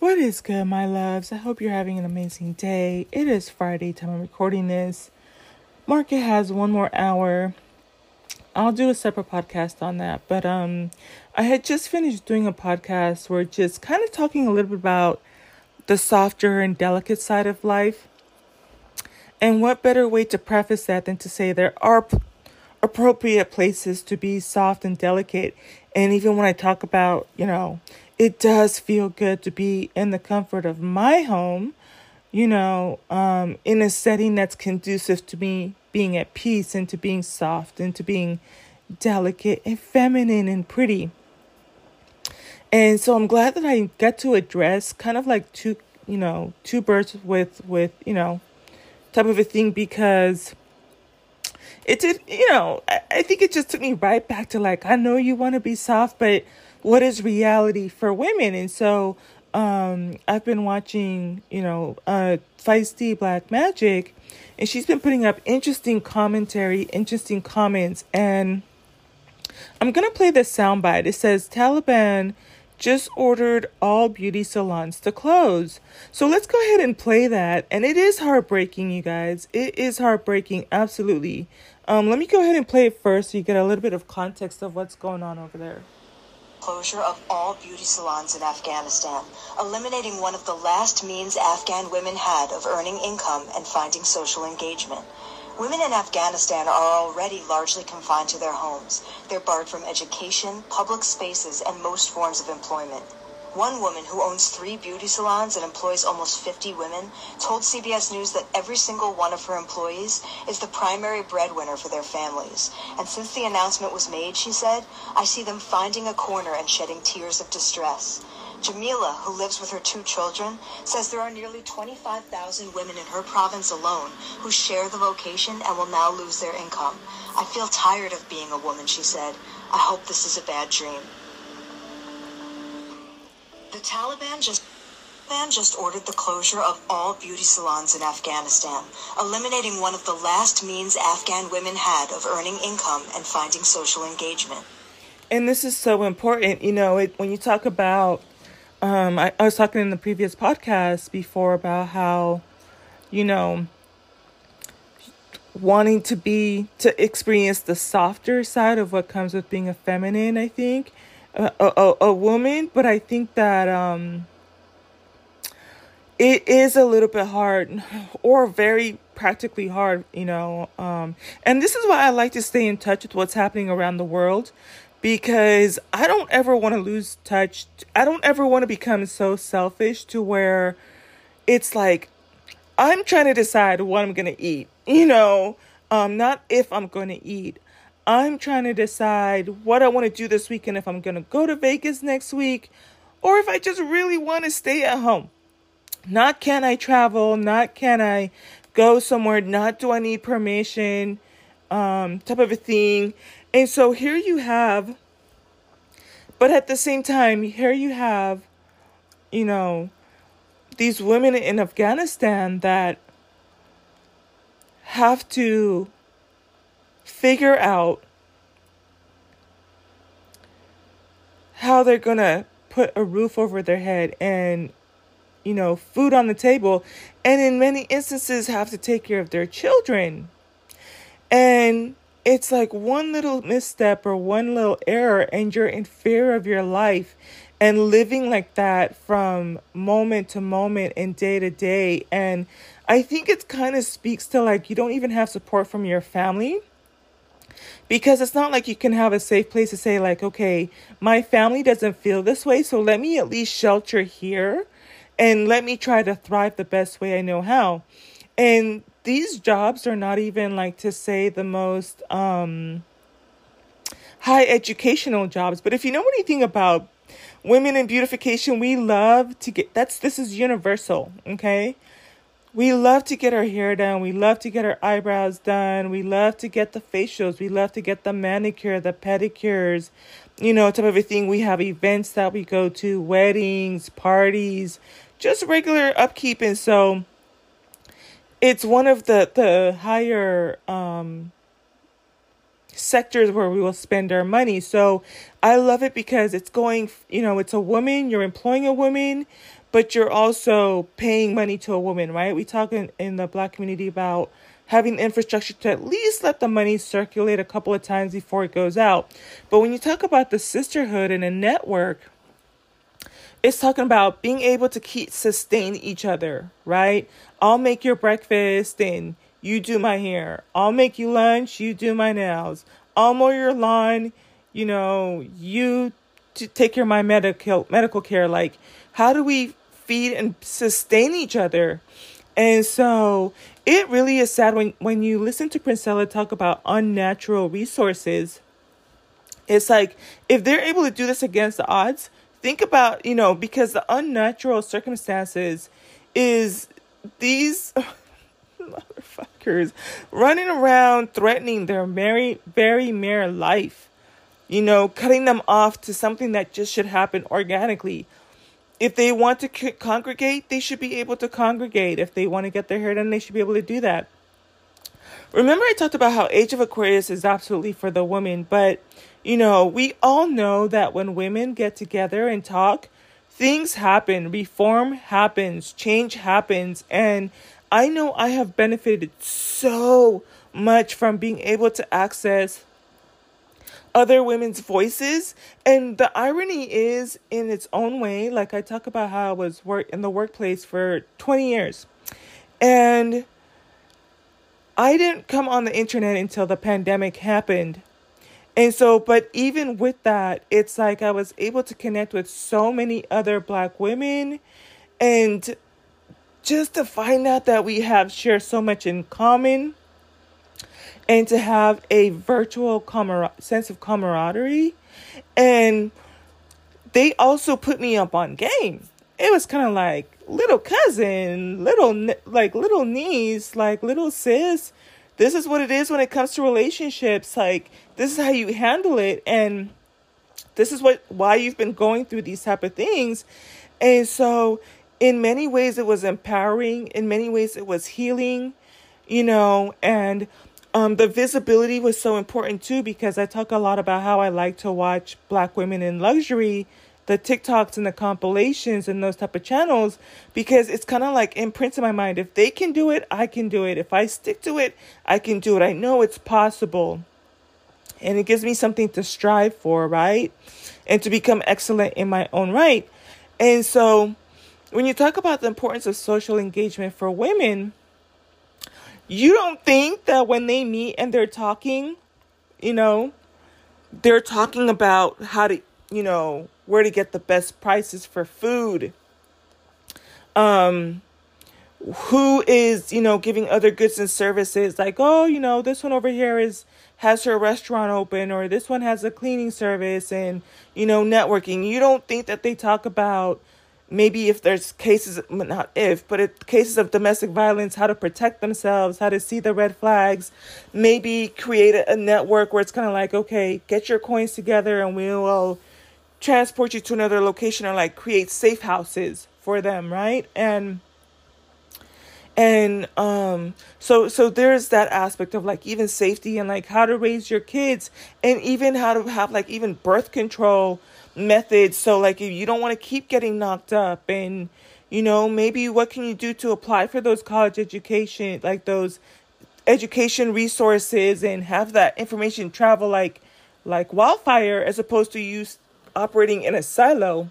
What is good, my loves? I hope you're having an amazing day. It is Friday time I'm recording this. Market has one more hour. I'll do a separate podcast on that. But um I had just finished doing a podcast where just kind of talking a little bit about the softer and delicate side of life. And what better way to preface that than to say there are p- appropriate places to be soft and delicate. And even when I talk about, you know, it does feel good to be in the comfort of my home, you know, um, in a setting that's conducive to me being at peace and to being soft and to being delicate and feminine and pretty. And so I'm glad that I got to address kind of like two, you know, two birds with with, you know, type of a thing because it did, you know, I, I think it just took me right back to like, I know you want to be soft, but what is reality for women? And so um, I've been watching, you know, uh, Feisty Black Magic, and she's been putting up interesting commentary, interesting comments, and I'm gonna play this soundbite. It says Taliban just ordered all beauty salons to close. So let's go ahead and play that. And it is heartbreaking, you guys. It is heartbreaking, absolutely. Um, let me go ahead and play it first so you get a little bit of context of what's going on over there closure of all beauty salons in Afghanistan, eliminating one of the last means Afghan women had of earning income and finding social engagement. Women in Afghanistan are already largely confined to their homes. They're barred from education, public spaces, and most forms of employment. One woman who owns three beauty salons and employs almost 50 women told CBS News that every single one of her employees is the primary breadwinner for their families. And since the announcement was made, she said, I see them finding a corner and shedding tears of distress. Jamila, who lives with her two children, says there are nearly 25,000 women in her province alone who share the vocation and will now lose their income. I feel tired of being a woman, she said. I hope this is a bad dream. The Taliban just Taliban just ordered the closure of all beauty salons in Afghanistan, eliminating one of the last means Afghan women had of earning income and finding social engagement. And this is so important, you know, it, when you talk about um, I, I was talking in the previous podcast before about how, you know, wanting to be to experience the softer side of what comes with being a feminine i think a, a, a woman, but I think that um, it is a little bit hard or very practically hard, you know. Um, and this is why I like to stay in touch with what's happening around the world because I don't ever want to lose touch. I don't ever want to become so selfish to where it's like I'm trying to decide what I'm going to eat, you know, um, not if I'm going to eat. I'm trying to decide what I want to do this weekend if I'm going to go to Vegas next week or if I just really want to stay at home. Not can I travel, not can I go somewhere, not do I need permission, um, type of a thing. And so here you have, but at the same time, here you have, you know, these women in Afghanistan that have to figure out how they're going to put a roof over their head and you know food on the table and in many instances have to take care of their children. And it's like one little misstep or one little error and you're in fear of your life and living like that from moment to moment and day to day. And i think it kind of speaks to like you don't even have support from your family because it's not like you can have a safe place to say like okay my family doesn't feel this way so let me at least shelter here and let me try to thrive the best way i know how. And these jobs are not even like to say the most um high educational jobs. But if you know anything about women and beautification we love to get that's this is universal okay we love to get our hair done. We love to get our eyebrows done. We love to get the facials. We love to get the manicure, the pedicures, you know, type of everything. We have events that we go to, weddings, parties, just regular upkeep. And so it's one of the, the higher um, sectors where we will spend our money. So I love it because it's going, you know, it's a woman, you're employing a woman, but you're also paying money to a woman, right? We talk in, in the black community about having infrastructure to at least let the money circulate a couple of times before it goes out. But when you talk about the sisterhood and a network, it's talking about being able to keep sustain each other, right? I'll make your breakfast and you do my hair. I'll make you lunch, you do my nails. I'll mow your lawn, you know, you to take care of my medical medical care. Like, how do we feed and sustain each other? And so it really is sad when, when you listen to Princella talk about unnatural resources. It's like if they're able to do this against the odds, think about, you know, because the unnatural circumstances is these motherfuckers running around threatening their very, very mere life, you know, cutting them off to something that just should happen organically. If they want to c- congregate, they should be able to congregate. If they want to get their hair done, they should be able to do that. Remember, I talked about how Age of Aquarius is absolutely for the woman, but you know, we all know that when women get together and talk, things happen, reform happens, change happens, and I know I have benefited so much from being able to access other women's voices. And the irony is, in its own way, like I talk about how I was work in the workplace for 20 years. And I didn't come on the internet until the pandemic happened. And so, but even with that, it's like I was able to connect with so many other black women and just to find out that we have shared so much in common and to have a virtual camar- sense of camaraderie. And they also put me up on game. It was kind of like little cousin little like little niece like little sis. This is what it is when it comes to relationships. Like this is how you handle it and this is what why you've been going through these type of things. And so in many ways it was empowering. In many ways it was healing you know and um, the visibility was so important too because i talk a lot about how i like to watch black women in luxury the tiktoks and the compilations and those type of channels because it's kind of like imprints in my mind. If they can do it i can do it. If i stick to it i can do it. I know it's possible. And it gives me something to strive for right? And to become excellent in my own right. And so when you talk about the importance of social engagement for women, you don't think that when they meet and they're talking, you know, they're talking about how to, you know, where to get the best prices for food. Um who is, you know, giving other goods and services like, "Oh, you know, this one over here is has her restaurant open or this one has a cleaning service and, you know, networking." You don't think that they talk about maybe if there's cases not if but it, cases of domestic violence how to protect themselves how to see the red flags maybe create a, a network where it's kind of like okay get your coins together and we will transport you to another location or like create safe houses for them right? And and um so so there's that aspect of like even safety and like how to raise your kids and even how to have like even birth control methods. So, like, if you don't want to keep getting knocked up, and you know, maybe what can you do to apply for those college education, like those education resources, and have that information travel like like wildfire, as opposed to you operating in a silo,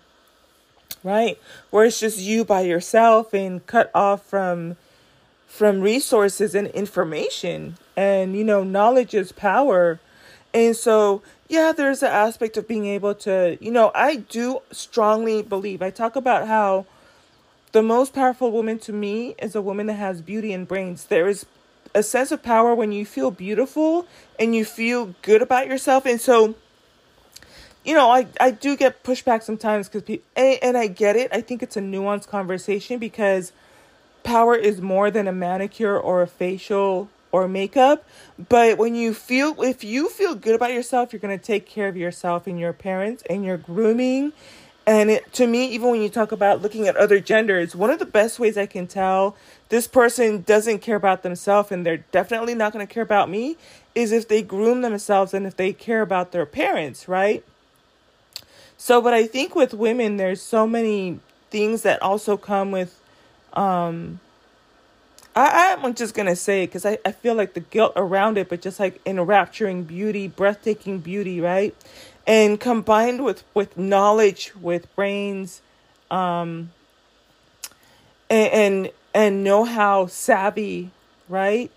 right? Where it's just you by yourself and cut off from from resources and information and you know knowledge is power and so yeah, there's an aspect of being able to, you know, I do strongly believe. I talk about how the most powerful woman to me is a woman that has beauty and brains. There is a sense of power when you feel beautiful and you feel good about yourself. And so, you know, I, I do get pushback sometimes because and I get it. I think it's a nuanced conversation because power is more than a manicure or a facial or makeup. But when you feel, if you feel good about yourself, you're going to take care of yourself and your parents and your grooming. And it, to me, even when you talk about looking at other genders, one of the best ways I can tell this person doesn't care about themselves and they're definitely not going to care about me is if they groom themselves and if they care about their parents, right? So, but I think with women, there's so many things that also come with, um, I, I'm just gonna say it because I, I feel like the guilt around it, but just like enrapturing beauty, breathtaking beauty, right? And combined with with knowledge, with brains, um, and and, and know how savvy, right?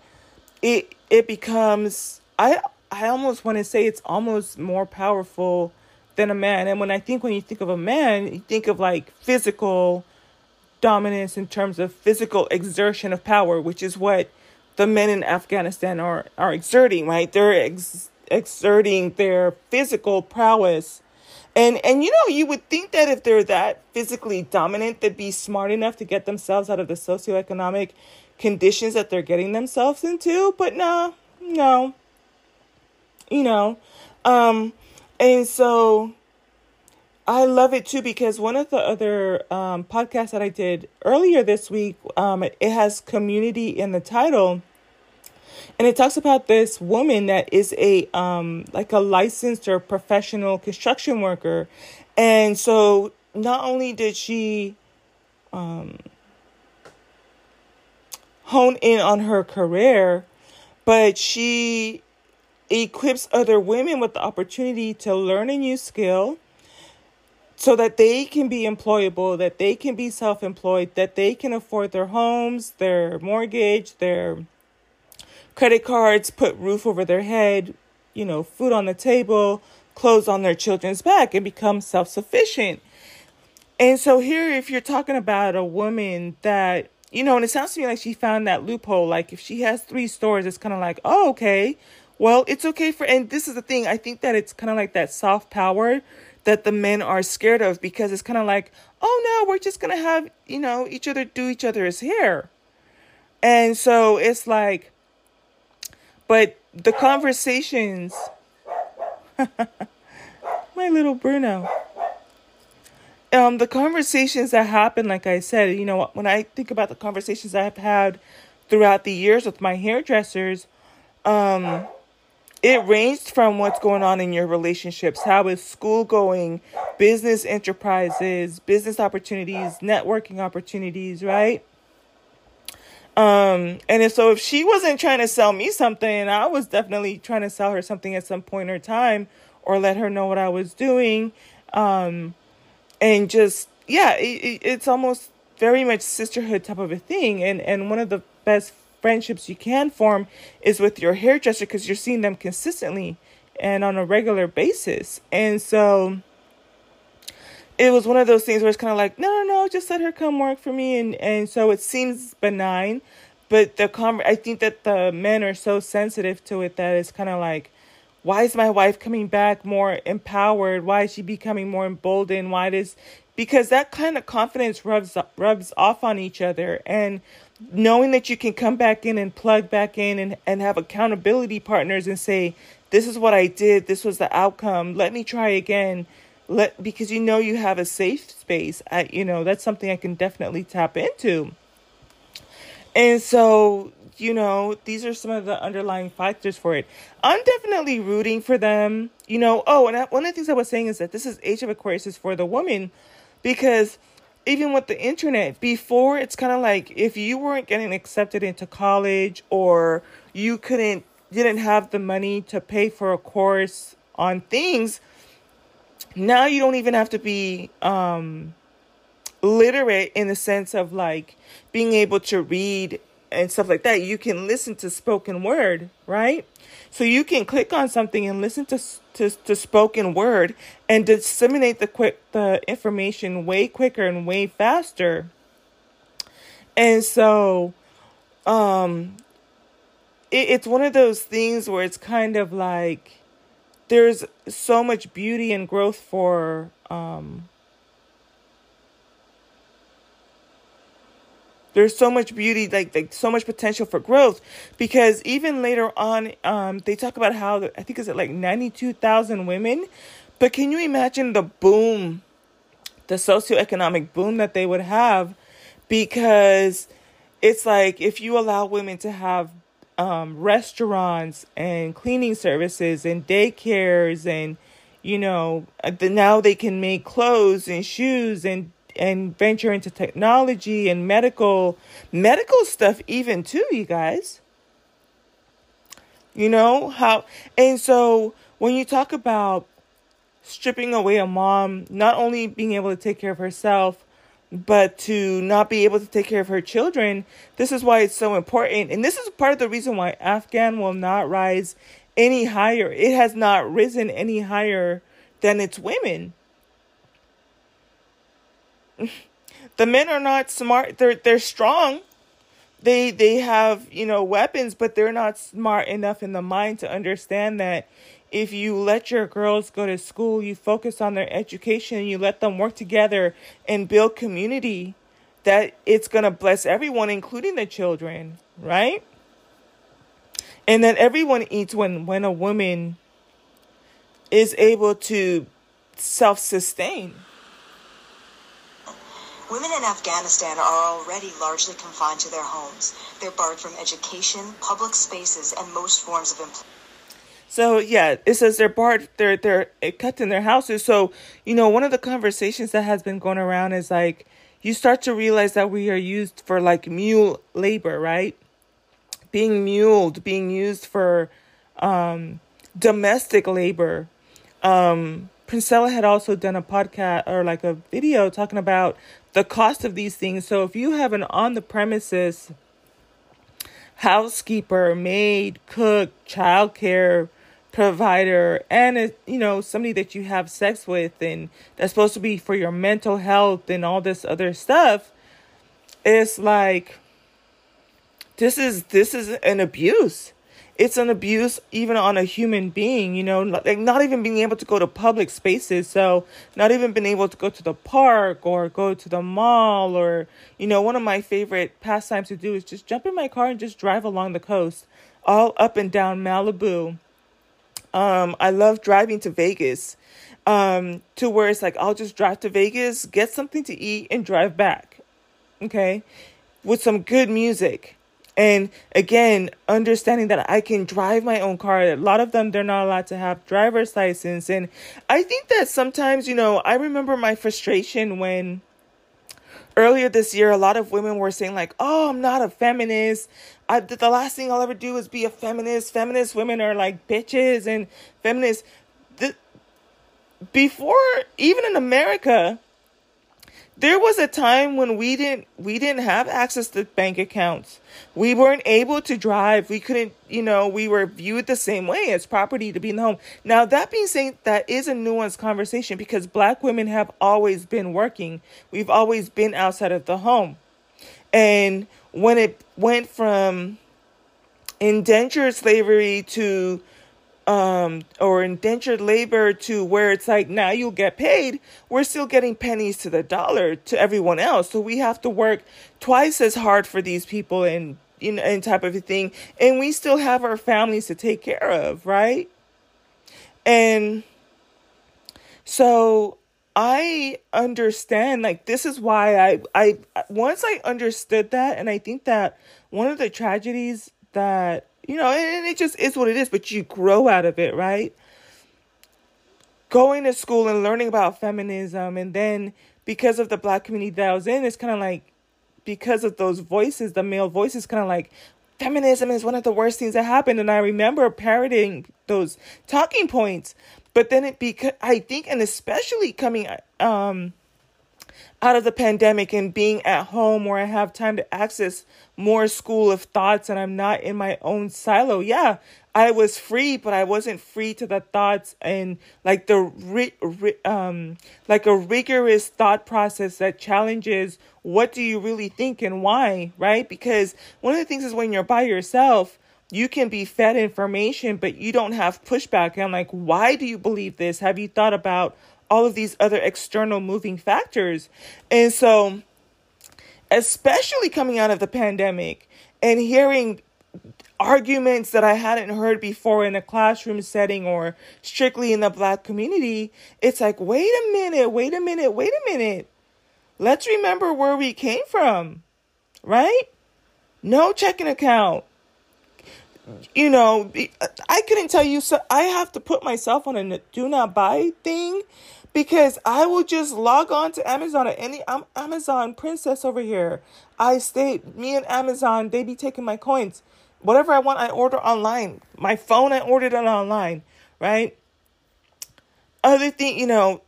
It it becomes I I almost want to say it's almost more powerful than a man. And when I think when you think of a man, you think of like physical dominance in terms of physical exertion of power, which is what the men in Afghanistan are are exerting, right? They're ex- exerting their physical prowess. And and you know, you would think that if they're that physically dominant, they'd be smart enough to get themselves out of the socioeconomic conditions that they're getting themselves into, but no, no. You know, um and so I love it too because one of the other um, podcasts that I did earlier this week, um, it has community in the title, and it talks about this woman that is a um, like a licensed or professional construction worker, and so not only did she um, hone in on her career, but she equips other women with the opportunity to learn a new skill so that they can be employable, that they can be self employed, that they can afford their homes, their mortgage, their credit cards, put roof over their head, you know, food on the table, clothes on their children's back, and become self sufficient. And so, here, if you're talking about a woman that, you know, and it sounds to me like she found that loophole. Like, if she has three stores, it's kind of like, oh, okay, well, it's okay for, and this is the thing, I think that it's kind of like that soft power that the men are scared of because it's kind of like, oh no, we're just going to have, you know, each other do each other's hair. And so it's like, but the conversations, my little Bruno, um, the conversations that happen, like I said, you know, when I think about the conversations I've had throughout the years with my hairdressers, um, it ranged from what's going on in your relationships, how is school going, business enterprises, business opportunities, networking opportunities, right? Um, and if, so if she wasn't trying to sell me something, I was definitely trying to sell her something at some point or time or let her know what I was doing. Um, and just, yeah, it, it's almost very much sisterhood type of a thing. And, and one of the best friendships you can form is with your hairdresser because you're seeing them consistently and on a regular basis. And so it was one of those things where it's kind of like, no, no, no, just let her come work for me. And, and so it seems benign, but the com- I think that the men are so sensitive to it that it's kind of like, why is my wife coming back more empowered? Why is she becoming more emboldened? Why does because that kind of confidence rubs rubs off on each other and knowing that you can come back in and plug back in and, and have accountability partners and say this is what i did. This was the outcome. Let me try again. Let because you know you have a safe space. I, you know that's something i can definitely tap into. And so you know these are some of the underlying factors for it. I'm definitely rooting for them. You know oh and I, one of the things i was saying is that this is age of aquarius is for the woman because even with the internet before it's kind of like if you weren't getting accepted into college or you couldn't didn't have the money to pay for a course on things now you don't even have to be um literate in the sense of like being able to read and stuff like that you can listen to spoken word right so you can click on something and listen to to, to spoken word and disseminate the quick the information way quicker and way faster. And so um it, it's one of those things where it's kind of like there's so much beauty and growth for um there's so much beauty like, like so much potential for growth. Because even later on um they talk about how i think is it like 92000 women? But can you imagine the boom the socioeconomic boom that they would have? Because it's like if you allow women to have um, restaurants and cleaning services and daycares and you know uh, now they can make clothes and shoes and and venture into technology and medical medical stuff even too you guys you know how and so when you talk about stripping away a mom not only being able to take care of herself but to not be able to take care of her children, this is why it's so important. And this is part of the reason why Afghan will not rise any higher. It has not risen any higher than its women. The men are not smart. They're they're strong. They they have, you know, weapons, but they're not smart enough in the mind to understand that if you let your girls go to school, you focus on their education, you let them work together and build community, that it's going to bless everyone, including the children, right? And then everyone eats when, when a woman is able to self sustain. Women in Afghanistan are already largely confined to their homes. They're barred from education, public spaces, and most forms of employment. So yeah, it says they're barred, they're they're kept in their houses. So you know, one of the conversations that has been going around is like you start to realize that we are used for like mule labor, right? Being muled, being used for um, domestic labor. Um, Princella had also done a podcast or like a video talking about the cost of these things. So if you have an on the premises housekeeper, maid, cook, childcare, provider and a, you know somebody that you have sex with and that's supposed to be for your mental health and all this other stuff it's like this is this is an abuse it's an abuse even on a human being you know like not even being able to go to public spaces so not even being able to go to the park or go to the mall or you know one of my favorite pastimes to do is just jump in my car and just drive along the coast all up and down malibu um, I love driving to Vegas um, to where it's like I'll just drive to Vegas, get something to eat, and drive back. Okay, with some good music. And again, understanding that I can drive my own car. A lot of them, they're not allowed to have driver's license. And I think that sometimes, you know, I remember my frustration when earlier this year, a lot of women were saying, like, oh, I'm not a feminist. I, the last thing I'll ever do is be a feminist. Feminist women are like bitches and feminists. The, before, even in America, there was a time when we didn't we didn't have access to bank accounts. We weren't able to drive. We couldn't, you know, we were viewed the same way as property to be in the home. Now that being said, that is a nuanced conversation because black women have always been working. We've always been outside of the home. And when it went from indentured slavery to um, or indentured labor to where it's like now you'll get paid, we're still getting pennies to the dollar to everyone else. So we have to work twice as hard for these people and you know and type of a thing, and we still have our families to take care of, right? And so I understand like this is why I I once I understood that and I think that one of the tragedies that you know, and it just is what it is, but you grow out of it, right? Going to school and learning about feminism, and then because of the black community that I was in, it's kind of like because of those voices, the male voices, kind of like feminism is one of the worst things that happened. And I remember parroting those talking points, but then it because I think, and especially coming um out of the pandemic and being at home where I have time to access more school of thoughts and I'm not in my own silo. Yeah, I was free, but I wasn't free to the thoughts and like the ri- ri- um like a rigorous thought process that challenges what do you really think and why, right? Because one of the things is when you're by yourself, you can be fed information, but you don't have pushback. And I'm like, why do you believe this? Have you thought about all of these other external moving factors. And so, especially coming out of the pandemic and hearing arguments that I hadn't heard before in a classroom setting or strictly in the black community, it's like, wait a minute, wait a minute, wait a minute. Let's remember where we came from, right? No checking account. you know, I couldn't tell you. So I have to put myself on a do not buy thing because I will just log on to Amazon or any I'm Amazon princess over here. I stay me and Amazon, they be taking my coins. Whatever I want, I order online. My phone, I ordered it online, right? Other thing, you know,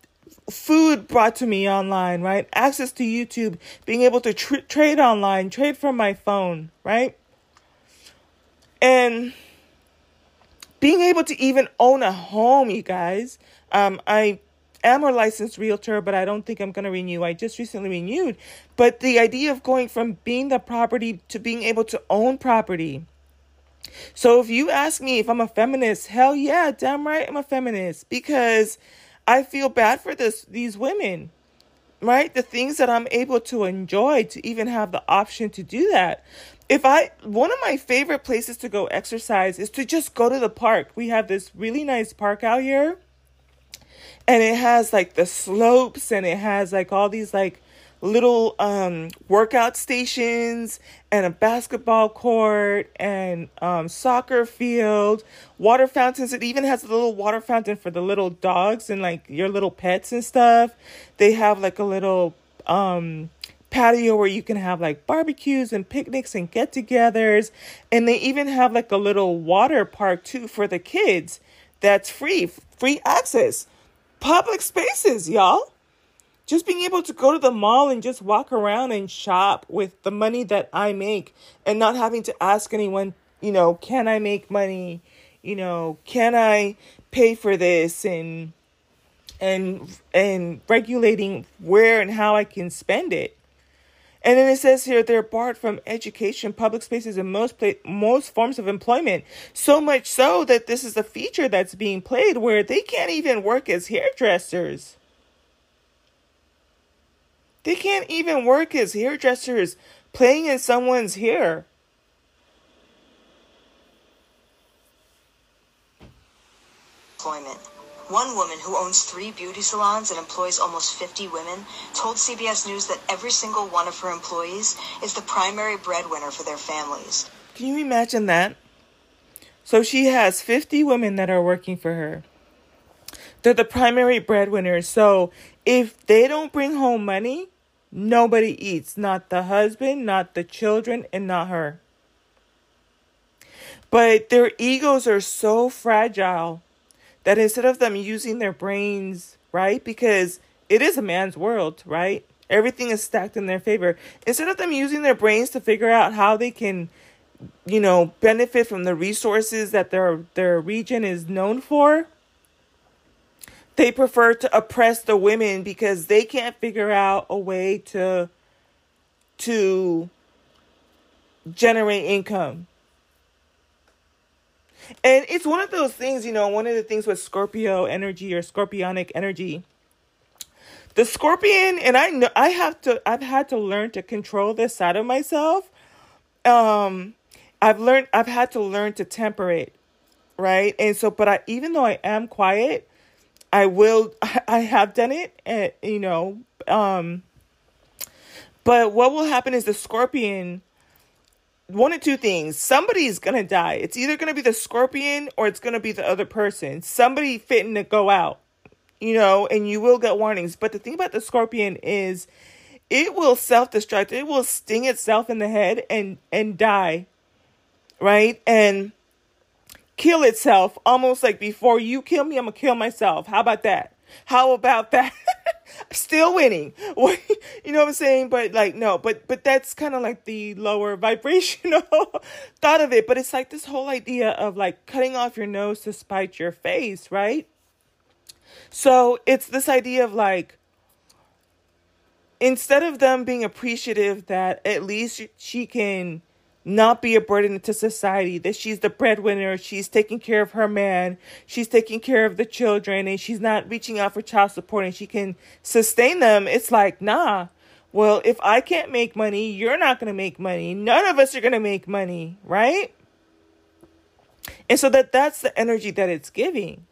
food brought to me online, right? Access to YouTube, being able to tr- trade online, trade from my phone, right? And being able to even own a home, you guys. Um, I am a licensed realtor, but I don't think I'm going to renew. I just recently renewed. But the idea of going from being the property to being able to own property. So if you ask me if I'm a feminist, hell yeah, damn right I'm a feminist because I feel bad for this these women. Right? The things that I'm able to enjoy to even have the option to do that. If I one of my favorite places to go exercise is to just go to the park. We have this really nice park out here and it has like the slopes and it has like all these like little um workout stations and a basketball court and um soccer field water fountains. It even has a little water fountain for the little dogs and like your little pets and stuff. They have like a little um patio where you can have like barbecues and picnics and get-togethers. And they even have like a little water park too for the kids. That's free free access public spaces, y'all. Just being able to go to the mall and just walk around and shop with the money that I make and not having to ask anyone, you know, can I make money? You know, can I pay for this and and and regulating where and how I can spend it. And then it says here they're barred from education, public spaces, and most play, most forms of employment. So much so that this is a feature that's being played where they can't even work as hairdressers. They can't even work as hairdressers playing in someone's hair. Employment. One woman who owns three beauty salons and employs almost 50 women told CBS News that every single one of her employees is the primary breadwinner for their families. Can you imagine that? So she has 50 women that are working for her. They're the primary breadwinners. So if they don't bring home money, nobody eats. Not the husband, not the children, and not her. But their egos are so fragile that instead of them using their brains, right? Because it is a man's world, right? Everything is stacked in their favor. Instead of them using their brains to figure out how they can, you know, benefit from the resources that their their region is known for, they prefer to oppress the women because they can't figure out a way to to generate income and it's one of those things, you know, one of the things with Scorpio energy or scorpionic energy. The scorpion, and I know I have to, I've had to learn to control this side of myself. Um, I've learned, I've had to learn to temper it, right? And so, but I, even though I am quiet, I will, I have done it, and you know, um, but what will happen is the scorpion one of two things. Somebody's gonna die. It's either gonna be the scorpion or it's gonna be the other person. Somebody fitting to go out, you know, and you will get warnings. But the thing about the scorpion is it will self destruct, it will sting itself in the head and and die. Right? And kill itself almost like before you kill me, I'm gonna kill myself. How about that? How about that? still winning. you know what I'm saying? But like no, but but that's kind of like the lower vibrational thought of it. But it's like this whole idea of like cutting off your nose to spite your face, right? So it's this idea of like instead of them being appreciative that at least she can not be a burden to society, that she's the breadwinner, she's taking care of her man, she's taking care of the children, and she's not reaching out for child support and she can sustain them. It's like, nah. Well, if I can't make money, you're not going to make money. None of us are going to make money, right? And so that that's the energy that it's giving.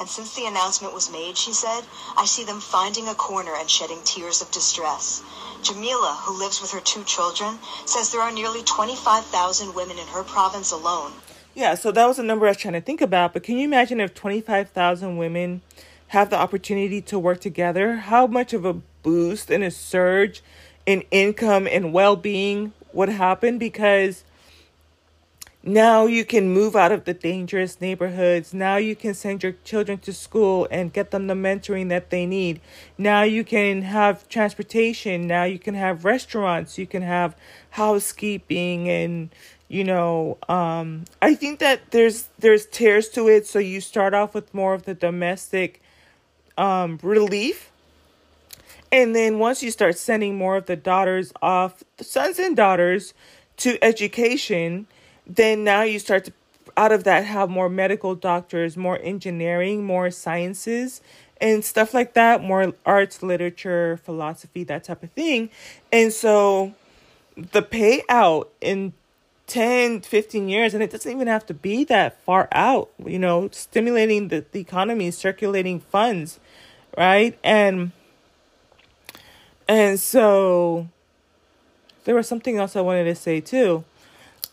And since the announcement was made, she said, I see them finding a corner and shedding tears of distress. Jamila, who lives with her two children, says there are nearly 25,000 women in her province alone. Yeah, so that was a number I was trying to think about. But can you imagine if 25,000 women have the opportunity to work together? How much of a boost and a surge in income and well being would happen? Because now you can move out of the dangerous neighborhoods. Now you can send your children to school and get them the mentoring that they need. Now you can have transportation. Now you can have restaurants. You can have housekeeping and you know um i think that there's there's tiers to it so you start off with more of the domestic um relief and then once you start sending more of the daughters off the sons and daughters to education then now you start to out of that have more medical doctors more engineering more sciences and stuff like that more arts literature philosophy that type of thing and so the payout in 10, 15 years, and it doesn't even have to be that far out, you know, stimulating the, the economy, circulating funds, right? And and so there was something else I wanted to say too.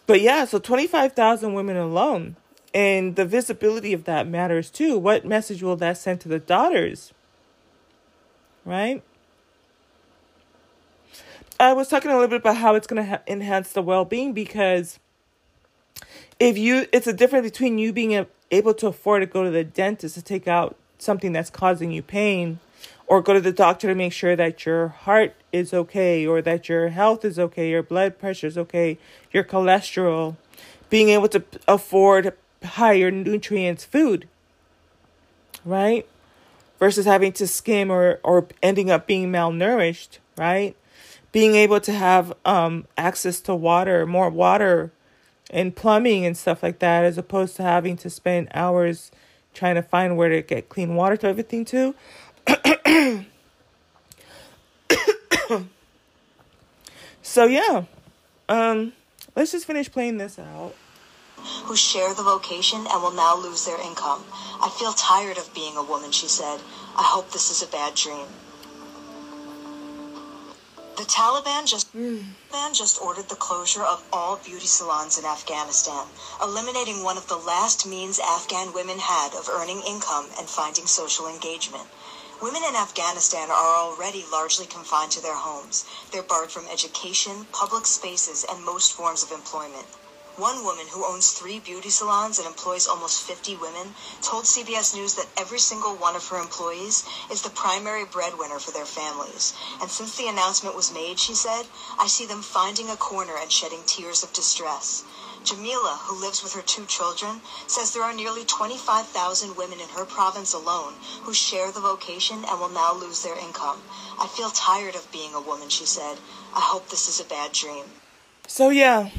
But yeah, so 25,000 women alone. And the visibility of that matters too. What message will that send to the daughters? Right? I was talking a little bit about how it's going to ha- enhance the well-being because if you it's a difference between you being a, able to afford to go to the dentist to take out something that's causing you pain or go to the doctor to make sure that your heart is okay or that your health is okay, your blood pressure is okay, your cholesterol, being able to afford higher nutrients food, right? Versus having to skim or, or ending up being malnourished, right? being able to have um, access to water, more water and plumbing and stuff like that, as opposed to having to spend hours trying to find where to get clean water to everything too. so yeah, um, let's just finish playing this out. Who share the vocation and will now lose their income. I feel tired of being a woman, she said. I hope this is a bad dream. The Taliban just mm. Taliban just ordered the closure of all beauty salons in Afghanistan, eliminating one of the last means Afghan women had of earning income and finding social engagement. Women in Afghanistan are already largely confined to their homes. They're barred from education, public spaces, and most forms of employment. One woman who owns three beauty salons and employs almost 50 women told CBS News that every single one of her employees is the primary breadwinner for their families. And since the announcement was made, she said, I see them finding a corner and shedding tears of distress. Jamila, who lives with her two children, says there are nearly 25,000 women in her province alone who share the vocation and will now lose their income. I feel tired of being a woman, she said. I hope this is a bad dream. So, yeah,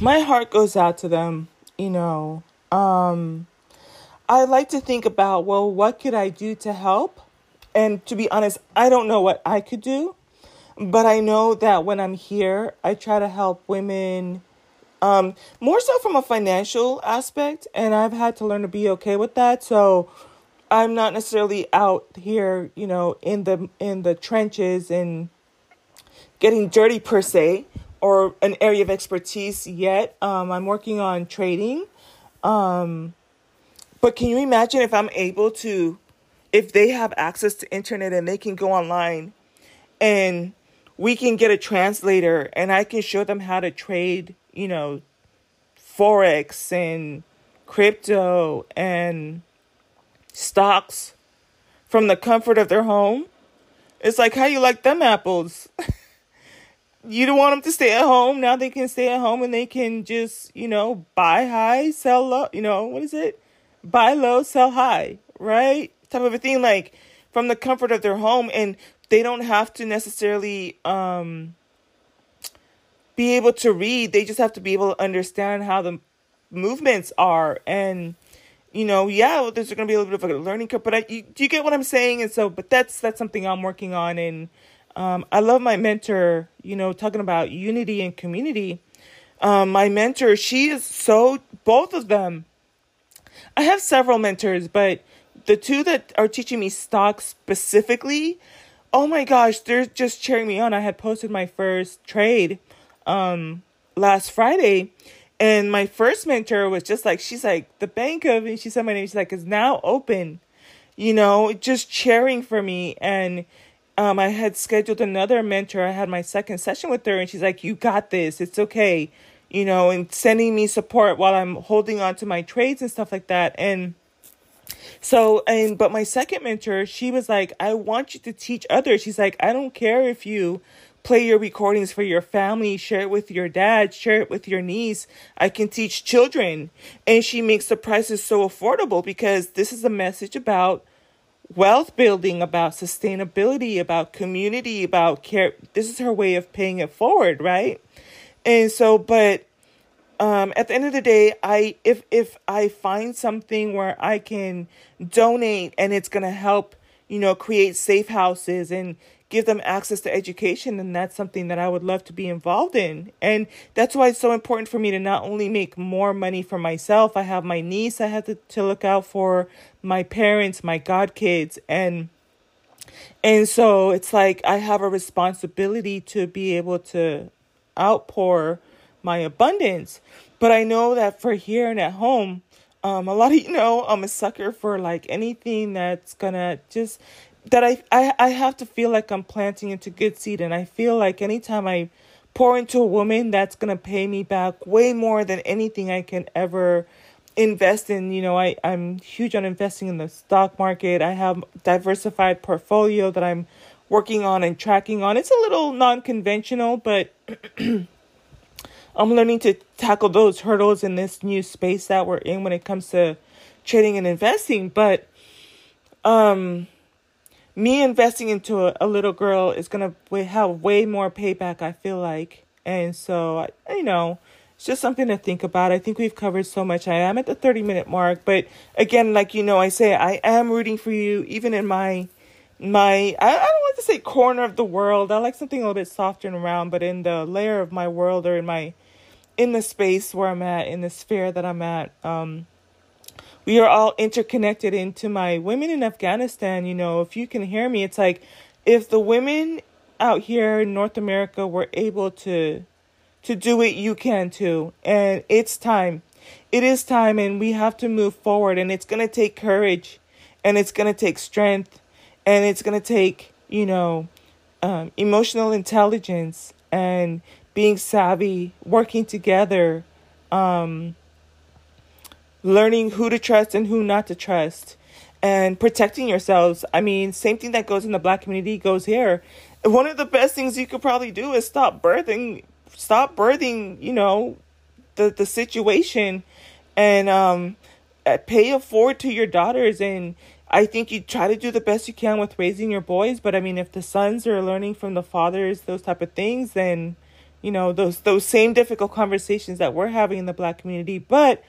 my heart goes out to them, you know. Um, I like to think about, well, what could I do to help? And to be honest, I don't know what I could do, but I know that when I'm here, I try to help women um, more so from a financial aspect, and I've had to learn to be okay with that. So I'm not necessarily out here, you know, in the in the trenches and getting dirty per se, or an area of expertise yet. Um, I'm working on trading. Um, but can you imagine if I'm able to, if they have access to internet and they can go online and we can get a translator and I can show them how to trade, you know, Forex and crypto and stocks from the comfort of their home. It's like how you like them apples. you don't want them to stay at home. Now they can stay at home and they can just, you know, buy high, sell low. You know, what is it? Buy low, sell high, right? Type of a thing like from the comfort of their home. And they don't have to necessarily um, be able to read. They just have to be able to understand how the movements are. And, you know, yeah, well, there's going to be a little bit of a learning curve. But I, you, do you get what I'm saying? And so, but that's that's something I'm working on and um, I love my mentor, you know, talking about unity and community. Um, my mentor, she is so, both of them. I have several mentors, but the two that are teaching me stocks specifically, oh my gosh, they're just cheering me on. I had posted my first trade um last Friday and my first mentor was just like she's like the bank of and she said my name she's like is now open you know just cheering for me. And um I had scheduled another mentor. I had my second session with her and she's like you got this. It's okay you know and sending me support while I'm holding on to my trades and stuff like that. And so, and, but my second mentor, she was like, I want you to teach others. She's like, I don't care if you play your recordings for your family, share it with your dad, share it with your niece. I can teach children. And she makes the prices so affordable because this is a message about wealth building, about sustainability, about community, about care. This is her way of paying it forward, right? And so, but um, at the end of the day, I if if I find something where I can donate and it's gonna help, you know, create safe houses and give them access to education, and that's something that I would love to be involved in. And that's why it's so important for me to not only make more money for myself. I have my niece I have to, to look out for, my parents, my godkids, and and so it's like I have a responsibility to be able to outpour my abundance. But I know that for here and at home, um, a lot of you know I'm a sucker for like anything that's gonna just that I, I I have to feel like I'm planting into good seed, and I feel like anytime I pour into a woman, that's gonna pay me back way more than anything I can ever invest in. You know, I I'm huge on investing in the stock market. I have diversified portfolio that I'm working on and tracking on. It's a little non-conventional, but I'm learning to tackle those hurdles in this new space that we're in when it comes to trading and investing. But um, me investing into a, a little girl is gonna have way more payback. I feel like, and so you know, it's just something to think about. I think we've covered so much. I am at the 30 minute mark, but again, like you know, I say I am rooting for you, even in my my I, I don't want to say corner of the world. I like something a little bit softer and round, but in the layer of my world or in my in the space where I'm at, in the sphere that I'm at. Um, we are all interconnected into my women in Afghanistan. You know, if you can hear me, it's like if the women out here in North America were able to to do it, you can too. And it's time. It is time, and we have to move forward. And it's gonna take courage, and it's gonna take strength, and it's gonna take you know um, emotional intelligence and being savvy, working together, um, learning who to trust and who not to trust, and protecting yourselves. I mean, same thing that goes in the black community goes here. One of the best things you could probably do is stop birthing, stop birthing, you know, the, the situation and um, uh, pay it forward to your daughters and I think you try to do the best you can with raising your boys, but I mean, if the sons are learning from the fathers those type of things, then you know those those same difficult conversations that we're having in the black community but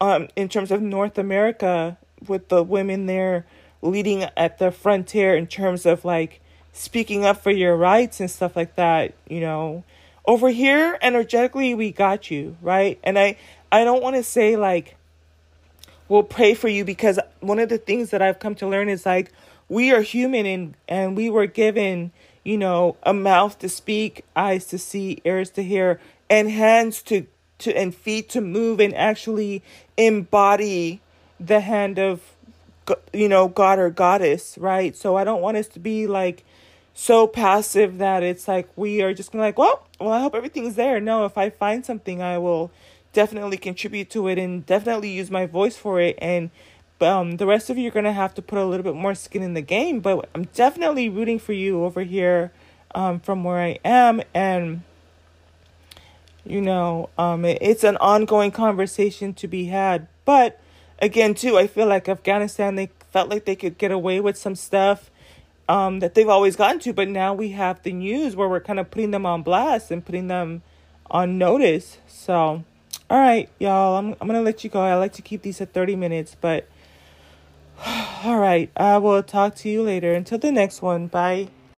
um in terms of North America with the women there leading at the frontier in terms of like speaking up for your rights and stuff like that you know. Over here energetically we got you right? And i i don't want to say like we'll pray for you because one of the things that i've come to learn is like we are human and and we were given you know, a mouth to speak, eyes to see, ears to hear, and hands to to and feet to move and actually embody the hand of you know god or goddess right so i don't want us to be like so passive that it's like we are just gonna like well well i hope everything's there no if i find something i will definitely contribute to it and definitely use my voice for it and um, the rest of you are to have to put a little bit more skin in the game. But I'm definitely rooting for you over here um, from where I am. And, you know, um, it, it's an ongoing conversation to be had. But again, too, I feel like Afghanistan, they felt like they could get away with some stuff um, that they've always gotten to. But now we have the news where we're kind of putting them on blast and putting them on notice. So, all right, y'all, I'm, I'm to let you go. I like to keep these at 30 minutes, but all right. I will talk to you later. Until the next one. Bye.